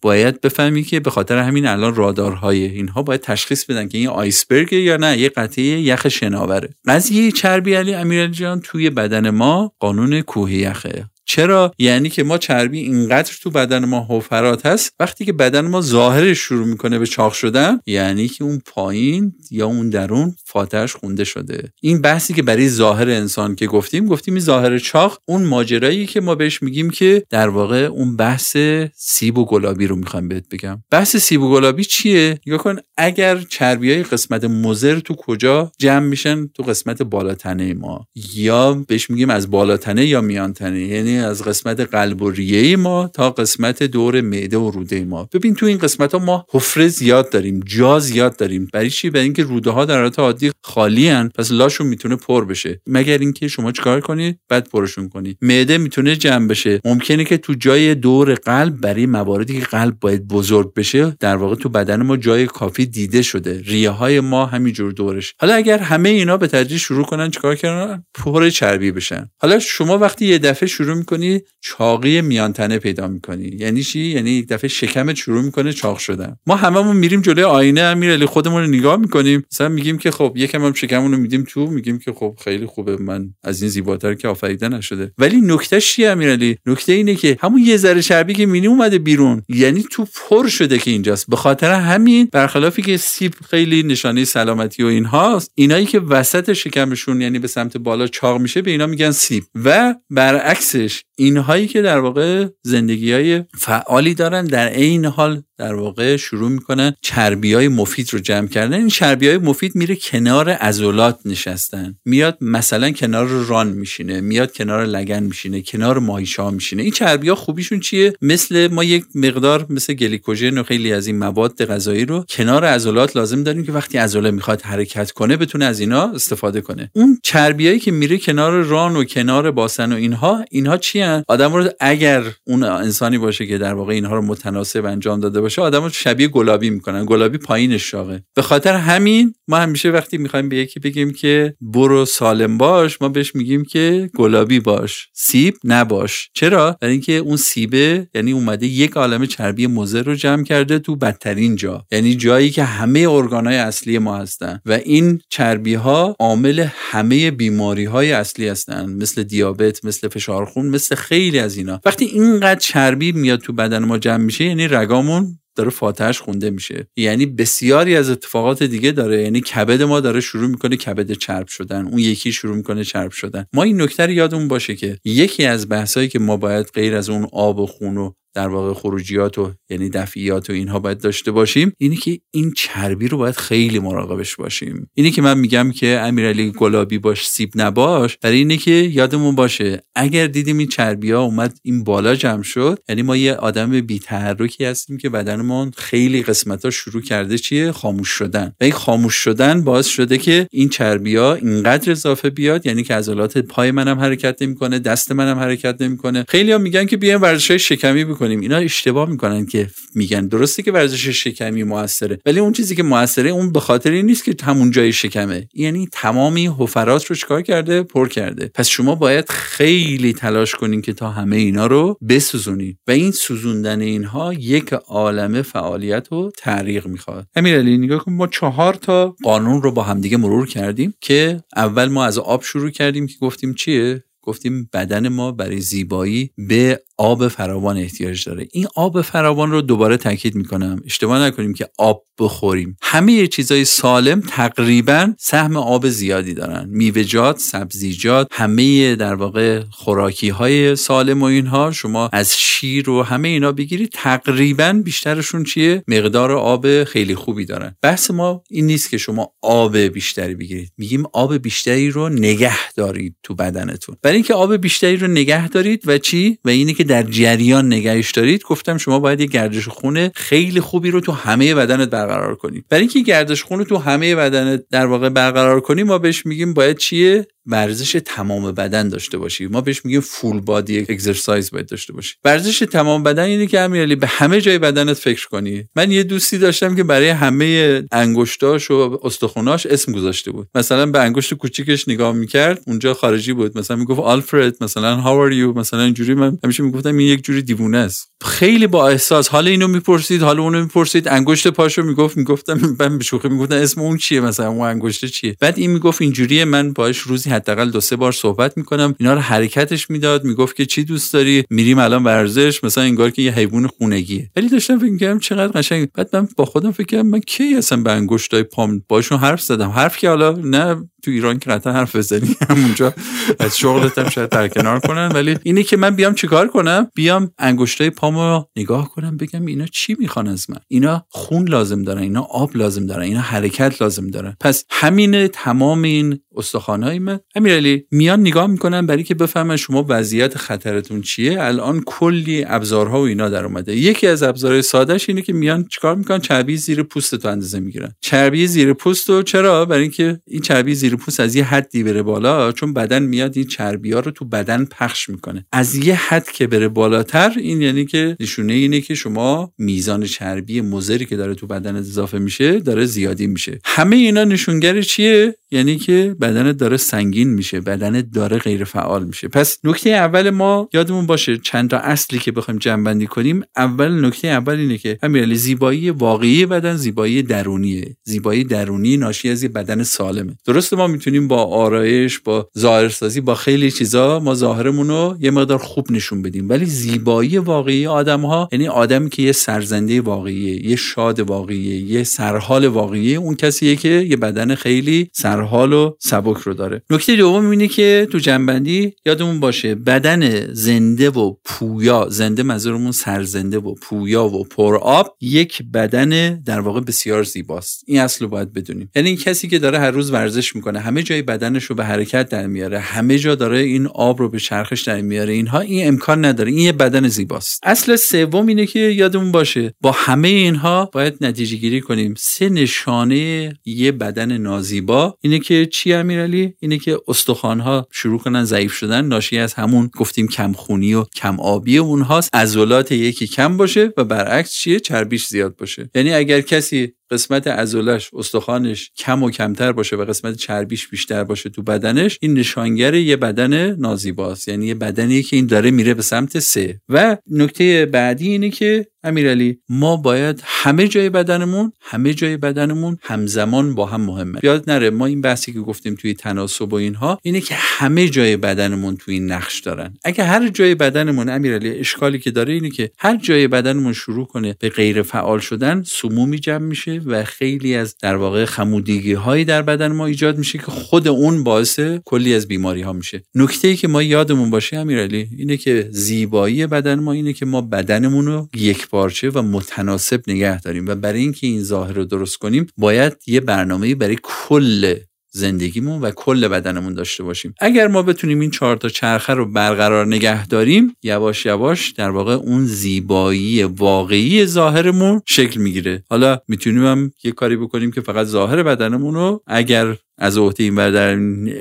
باید بفهمی که به خاطر همین الان رادارهای اینها باید تشخیص بدن که این آیسبرگ یا نه. یه قطعه یخ شناوره. قضیه چربی علی امیرعلی جان توی بدن ما قانون کوه یخه. چرا؟ یعنی که ما چربی اینقدر تو بدن ما حفرات هست وقتی که بدن ما ظاهرش شروع می‌کنه به چاق شدن یعنی که اون پایین یا اون درون فاتحش خونده شده. این بحثی که برای ظاهر انسان که گفتیم گفتیم این ظاهر چاق اون ماجرایی که ما بهش میگیم که در واقع اون بحث سیب و گلابی رو می‌خوام بهت بگم. بحث سیب و گلابی چیه؟ یا کن اگر چربی های قسمت مزر تو کجا جمع میشن؟ تو قسمت بالاتنه ما. یا بهش میگیم از بالاتنه یا میانتنه. یعنی از قسمت قلب و ریه ما تا قسمت دور معده و روده ما. ببین تو این قسمت ها ما حفره زیاد داریم جا زیاد داریم. برای چی؟ برای اینکه روده ها در حالت عادی خالی هن. پس لاشون می‌تونه پر بشه. مگر اینکه شما چیکار کنید بعد پرشون کنید معده می‌تونه جمع بشه. ممکنه که تو جای دور قلب برای مواردی که قلب باید بزرگ بشه در واقع تو بدن ما جای کافی دیده شده. ریه های ما همینجور دورش. حالا اگر همه اینا به تدریج شروع کنن چیکار کردن؟ پر چربی بشن. حالا شما وقتی یه دفعه شروع می‌کنی چاقی میانتنه پیدا می‌کنی. یعنی چی؟ یعنی یک دفعه شکمت شروع می‌کنه چاق شدن. ما هممون میریم جلوی آینه امیرعلی خودمون رو نگاه می‌کنیم. مثلا میگیم که خب یکم هم شکممون رو میدیم تو میگیم که خب خیلی خوبه من از این زیباتر که آفریده نشده. ولی نکته چیه امیرعلی؟ نکته اینه که همون یه ذره چربی که مینی اومده بیرون. یعنی تو پر شده که اینجاست. به خاطر همین برخلافی که سیب خیلی نشانه سلامتی و اینهاست اینایی که وسط شکمشون یعنی به سمت بالا چاق میشه به اینا میگن سیب. و برعکسش اینهایی که در واقع زندگی های فعالی دارن در عین حال در واقع شروع می‌کنن چربی های مفید رو جمع کردن. این چربی های مفید میره کنار عضلات نشستن. میاد مثلا کنار ران میشینه میاد کنار لگن میشینه کنار ماهیچه میشینه. این چربی ها خوبیشون چیه؟ مثل ما یک مقدار مثل گلیکوژن و خیلی از این مواد غذایی رو کنار عضلات لازم داریم که وقتی عضله می‌خواد حرکت کنه بتونه از اینا استفاده کنه. اون چربیایی که میره کنار ران و کنار باسن و اینها اینها چی هن؟ آدم رو اگر اون انسانی باشه که در واقع اینها رو متناسب انجام داده باشه آدم رو شبیه گلابی می‌کنن. گلابی پایین شاقه به خاطر همین ما همیشه وقتی می‌خوایم به یکی بگیم که برو سالم باش ما بهش میگیم که گلابی باش سیب نباش. چرا؟ برای اینکه اون سیبه یعنی اومده یک عالم چربی مضر رو جمع کرده تو بدترین جا. یعنی جایی که همه ارگانهای اصلی ما هستن. و این چربی ها عامل همه بیماری های اصلی هستن. مثل دیابت مثل فشار خون مثل خیلی از اینا. وقتی اینقدر چربی میاد تو بدن ما جمع میشه یعنی رگامون داره فاتحش خونده میشه. یعنی بسیاری از اتفاقات دیگه داره. یعنی کبد ما داره شروع می‌کنه کبد چرب شدن. اون یکی شروع می‌کنه چرب شدن. ما این نکته یادمون باشه که یکی از بحثایی که ما باید غیر از اون آب و خون و در واقع خروجیات و یعنی دفعیات و اینها باید داشته باشیم اینی که این چربی رو باید خیلی مراقبش باشیم. اینی که من میگم که امیرعلی گلابی باش سیب نباش برای اینه که یادمون باشه اگر دیدیم این چربی ها اومد این بالا جمع شد یعنی ما یه آدم بی تحرکی هستیم که بدنمون خیلی قسمت ها شروع کرده چیه؟ خاموش شدن. و این خاموش شدن باعث شده که این چربی ها اینقدر اضافه بیاد یعنی که عضلات پای منم حرکت نمی‌کنه دست منم حرکت نمی‌کنه. خیلی ها میگن که بیایم ورزش شکمی بکنیم. اینا اشتباه می‌کنن که میگن. درسته که ورزش شکمی موثره ولی اون چیزی که موثره اون به خاطر این نیست که همون جای شکمه. یعنی تمامی حفرات رو چکار کرده؟ پر کرده. پس شما باید خیلی تلاش کنین که تا همه اینا رو بسوزونین. و این سوزوندن اینها یک عالم فعالیت و تعریق می‌خواد. امیرعلی نگاه کن ما چهار تا قانون رو با همدیگه مرور کردیم که اول ما از آب شروع کردیم که گفتیم چیه؟ گفتیم بدن ما برای زیبایی به آب فراوان احتیاج داره. این آب فراوان رو دوباره تاکید می‌کنم. اشتباه نکنیم که آب بخوریم. همه چیزای سالم تقریبا سهم آب زیادی دارن. میوه‌جات سبزیجات همه در واقع خوراکی های سالم و اینها. شما از شیر و همه اینا بگیرید تقریبا بیشترشون چیه؟ مقدار آب خیلی خوبی دارن. بحث ما این نیست که شما آب بیشتری بگیرید. میگیم آب بیشتری رو نگه دارید تو بدنتون. برای اینکه آب بیشتری رو نگه دارید و چی؟ و اینه که در جریان نگهش دارید گفتم شما باید یه گردش خونه خیلی خوبی رو تو همه بدنت برقرار کنید برای اینکه گردش خون تو همه بدنت در واقع برقرار کنی ما بهش میگیم باید چیه؟ ورزش تمام بدن داشته باشی. ما بهش میگیم فول بادی اکسرسایز باید داشته باشی. ورزش تمام بدن اینه که امیرعلی به همه جای بدنت فکر کنی. من یه دوستی داشتم که برای همه انگشتاش و استخوناش اسم گذاشته بود. مثلا به انگشت کوچیکش نگاه می‌کرد اونجا خارجی بود. مثلا می‌گفت آلفرد مثلا هاو یو مثلا اینجوری. من همیشه می‌گفتم این یک جوری دیوونه است. خیلی با احساس حال اینو می‌پرسید حال اونو می‌پرسید. انگشت پاشو می‌گفت می‌گفتم من به شوخی می‌گفتم اسم اون چیه مثلا؟ اون انگشت چیه؟ بعد این می‌گفت اینجوریه من باش روزی حداقل دو سه بار صحبت می‌کنم. اینا رو حرکتش می‌داد می‌گفت که چی دوست داری؟ میریم الان ورزش مثلا انگار که یه حیوان خونگیه. ولی داشتم فکر می‌کردم چقدر قشنگ. بعد من با خودم فکر کردم من کی اصلا به انگشتای پام باشون حرف زدم؟ حرف که حالا نه تو ایران که قطعا حرف بزنی همونجا از شغلت هم شاید درکنار کنن. ولی اینه که من بیام چیکار کنم؟ بیام انگشتای پامو نگاه کنم بگم اینا چی می‌خوان از من؟ اینا خون لازم دارن اینا آب لازم دارن اینا حرکت لازم دارن. پس همین تمام این استخوانهای من. امیرعلی میان نگاه می‌کنن برای که بفهمن شما وضعیت خطرتون چیه. الان کلی ابزارها و اینا در اومده. یکی از ابزارهای سادهش اینه که میان چیکار می‌کنن؟ چربی زیر پوست تو اندازه می‌گیرن. چربی زیر پوست رو چرا؟ برای اینکه این چربی زیر پوست از یه حدی بره بالا چون بدن میاد این چربی ها رو تو بدن پخش می‌کنه. از یه حد که بره بالاتر این یعنی که نشونه اینه که شما میزان چربی مضری که داره تو بدن اضافه میشه داره زیادی میشه. همه اینا نشونگر چیه؟ یعنی که بدنت داره سنگین میشه بدنت داره غیر فعال میشه. پس نکته اول ما یادمون باشه چند تا اصلی که بخوایم جمع بندی کنیم. اول نکته اول اینه که امیرعلی زیبایی واقعی بدن زیبایی درونیه. زیبایی درونی ناشی از یه بدن سالمه. درسته ما می‌تونیم با آرایش با ظاهرسازی با خیلی چیزا ما ظاهرمون رو یه مقدار خوب نشون بدیم. ولی زیبایی واقعی آدم ها یعنی آدمی که یه سرزنده واقعیه یه شاد واقعیه یه سرحال واقعیه اون کسیه که یه بدن خیلی سر سرحال و سبک رو داره. نکته دوم اینه که تو جنبندی یادمون باشه بدن زنده و پویا زنده منظورمون سرزنده و پویا و پرآب یک بدن در واقع بسیار زیباست. این اصل رو باید بدونیم. یعنی این کسی که داره هر روز ورزش می‌کنه همه جای بدنش رو به حرکت در میاره همه جا داره این آب رو به چرخش در میاره اینها این امکان نداره. این یه بدن زیباست. اصل سوم اینه که یادمون باشه با همه اینها باید نتیجه گیری کنیم. سه نشانه یه بدن نازیبا. اینه که چی امیرعلی اینه که استخوانها شروع کنن ضعیف شدن. ناشی از همون گفتیم کمخونی و کم آبی اونهاست. عضلات یکی کم باشه و برعکس چیه؟ چربیش زیاد باشه. یعنی اگر کسی قسمت عضلش استخوانش کم و کمتر باشه و قسمت چربیش بیشتر باشه تو بدنش این نشانگر یه بدن نازیباست. یعنی یه بدنی که این داره میره به سمت سه. و نکته بعدی اینه که امیرعلی ما باید همه جای بدنمون همه جای بدنمون همزمان با هم مهمه. یاد نره ما این بحثی که گفتیم توی تناسب و اینها اینه که همه جای بدنمون توی این نقش دارن. اگه هر جای بدنمون امیرعلی اشکالی که داره اینه که هر جای بدنمون شروع کنه به غیر فعال شدن سمومی جمع میشه و خیلی از در واقع خمودگی هایی در بدن ما ایجاد میشه که خود اون باعث کلی از بیماری ها میشه. نکته ای که ما یادمون باشه امیرعلی اینه که زیبایی بدن ما اینه که ما بدنمون رو یک پارچه و متناسب نگه داریم و برای اینکه این ظاهر رو درست کنیم باید یه برنامه برای کل زندگیمون و کل بدنمون داشته باشیم. اگر ما بتونیم این چهار تا چرخه رو برقرار نگه داریم یواش یواش در واقع اون زیبایی واقعی ظاهرمون شکل می‌گیره. حالا می‌تونیم هم یه کاری بکنیم که فقط ظاهر بدنمون رو اگر از عهده این بر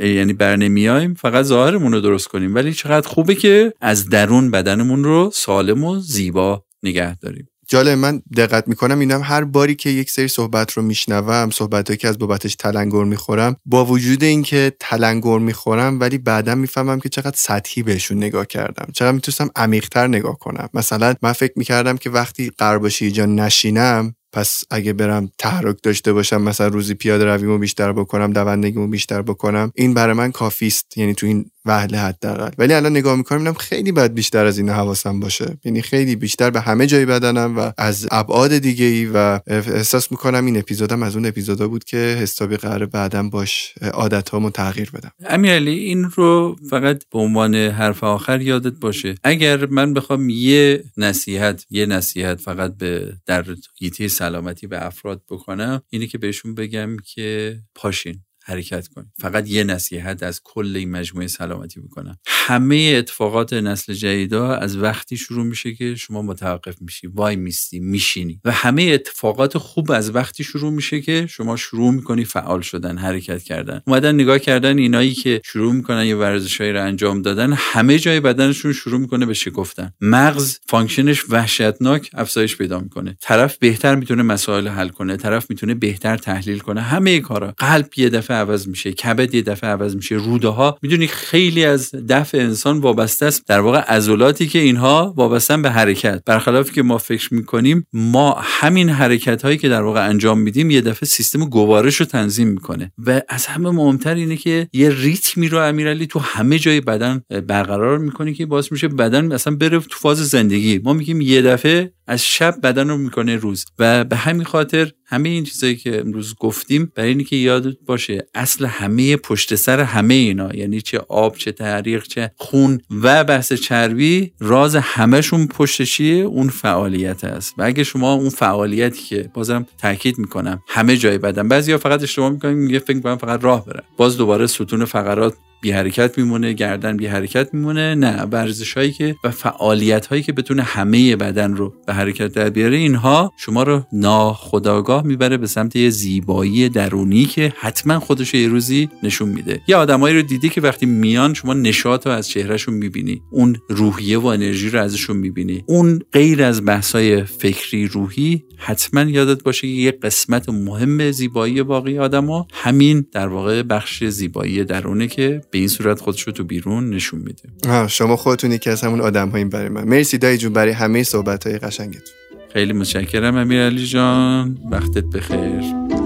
یعنی بر نمیایم فقط ظاهرمون رو درست کنیم. ولی چقدر خوبه که از درون بدنمون رو سالم و زیبا نگه داریم. جالب من دقت می‌کنم اینم هر باری که یک سری صحبت رو میشنوم صحبت که از بابتش تلنگر می‌خورم با وجود اینکه تلنگر می‌خورم ولی بعدا می‌فهمم که چقدر سطحی بهشون نگاه کردم. چقدر می‌تونستم عمیقتر نگاه کنم. مثلا من فکر می‌کردم که وقتی قرار باشه اینجا نشینم پس اگه برم تحرک داشته باشم مثلا روزی پیاده رویمو بیشتر بکنم دوندگیمو بیشتر بکنم این برای من کافی است. یعنی تو این وهله حداقل. ولی الان نگاه می‌کنم اینم خیلی باید بیشتر از این حواسم باشه. یعنی خیلی بیشتر به همه جای بدنم و از ابعاد دیگه ای و احساس می‌کنم این اپیزودم از اون اپیزودا بود که حسابی قرار بعدم باش عادتامو تغییر بدم. امیرعلی این رو فقط به عنوان حرف آخر یادت باشه. اگر من بخوام یه نصیحت یه نصیحت فقط به در حیطه سلامتی به افراد بکنم اینه که بهشون بگم که پاشین. حرکت کنید فقط یه نصیحت از کل این مجموعه سلامتی می‌کنم. همه اتفاقات نسل جدیدا از وقتی شروع میشه که شما متوقف میشی. وای میستی میشینی. و همه اتفاقات خوب از وقتی شروع میشه که شما شروع می‌کنی فعال شدن حرکت کردن. اومدن نگاه کردن اینایی که شروع می‌کنن یه ورزشهایی رو انجام دادن همه جای بدنشون شروع می‌کنه به شکفتن. مغز function ش وحشتناک افزایش پیدا می‌کنه. طرف بهتر می‌تونه مسائل حل کنه طرف می‌تونه بهتر تحلیل کنه. همه کارا. قلب یه دفعه عوض میشه کبد یه دفعه عوض میشه. روده ها می‌دونی خیلی از دفع انسان وابسته است در واقع عضلاتی که اینها وابستن به حرکت. برخلاف که ما فکر می‌کنیم ما همین حرکت هایی که در واقع انجام میدیم یه دفعه سیستم گوارش رو تنظیم می‌کنه. و از همه مهمتر اینه که یه ریتمی رو امیرعلی تو همه جای بدن برقرار می‌کنه که باعث میشه بدن اصلا بره تو فاز زندگی. ما میگیم یه دفعه از شب بدن رو می‌کنه روز. و به همین خاطر همه این چیزایی که امروز گفتیم برای اینکه که یادت باشه اصل همه پشت سر همه اینا یعنی چه آب چه تحریق چه خون و بحث چربی راز همهشون پشت اون فعالیت است. و اگه شما اون فعالیتی که بازم تاکید می‌کنم همه جای بدن بعضیا فقط اشتباه می‌کنن یه فکر فقط راه برن. باز دوباره ستون فقرات بی حرکت میمونه گردن بی حرکت میمونه نه. ورزش هایی که و فعالیت هایی که بتونه همه بدن رو به حرکت در بیاره اینها شما رو ناخداگاه می‌بره به سمت یه زیبایی درونی که حتما خودش یه روزی نشون میده. یه آدمایی رو دیدی که وقتی میان شما نشاط رو از چهرهشون می‌بینی. اون روحیه و انرژی رو ازشون می‌بینی. اون غیر از بحثای فکری روحی حتما یادت باشه که یه قسمت مهم زیبایی باقی آدما. همین در واقع بخش زیبایی درونه که به این صورت خودش رو تو بیرون نشون میده. شما خودتون که از همون آدم هایی برای من. مرسی دایی جون برای همه صحبت های قشنگتون. خیلی متشکرم امیر علی جان. وقتت بخیر.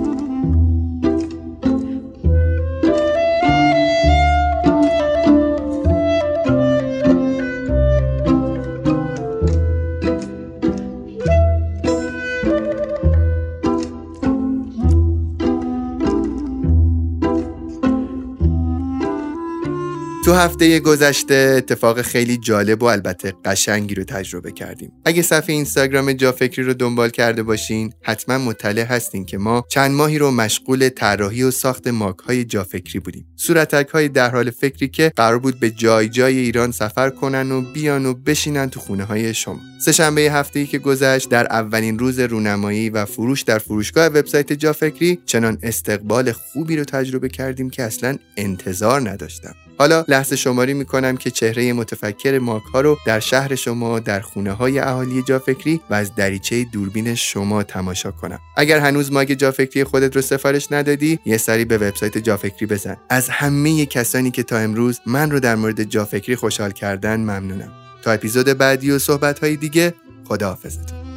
تو هفته گذشته اتفاق خیلی جالب و البته قشنگی رو تجربه کردیم. اگه صفحه اینستاگرام جا فکری رو دنبال کرده باشین حتما مطلع هستین که ما چند ماهی رو مشغول طراحی و ساخت ماک های جا فکری بودیم. صورتک های در حال فکری که قرار بود به جای جای ایران سفر کنن و بیان و بشینن تو خونه های شما. سهشنبه هفته ای که گذشت در اولین روز رونمایی و فروش در فروشگاه وبسایت جا فکری چنان استقبال خوبی رو تجربه کردیم که اصلا انتظار نداشتم. حالا لحظه شماری می‌کنم که چهره متفکر ماک ها رو در شهر شما در خونه های اهالی جافکری و از دریچه دوربین شما تماشا کنم. اگر هنوز ماگ جافکری خودت رو سفارش ندادی یه سری به وبسایت جافکری بزن. از همه کسانی که تا امروز من رو در مورد جافکری خوشحال کردن ممنونم. تا اپیزود بعدی و صحبت های دیگه خداحافظتون.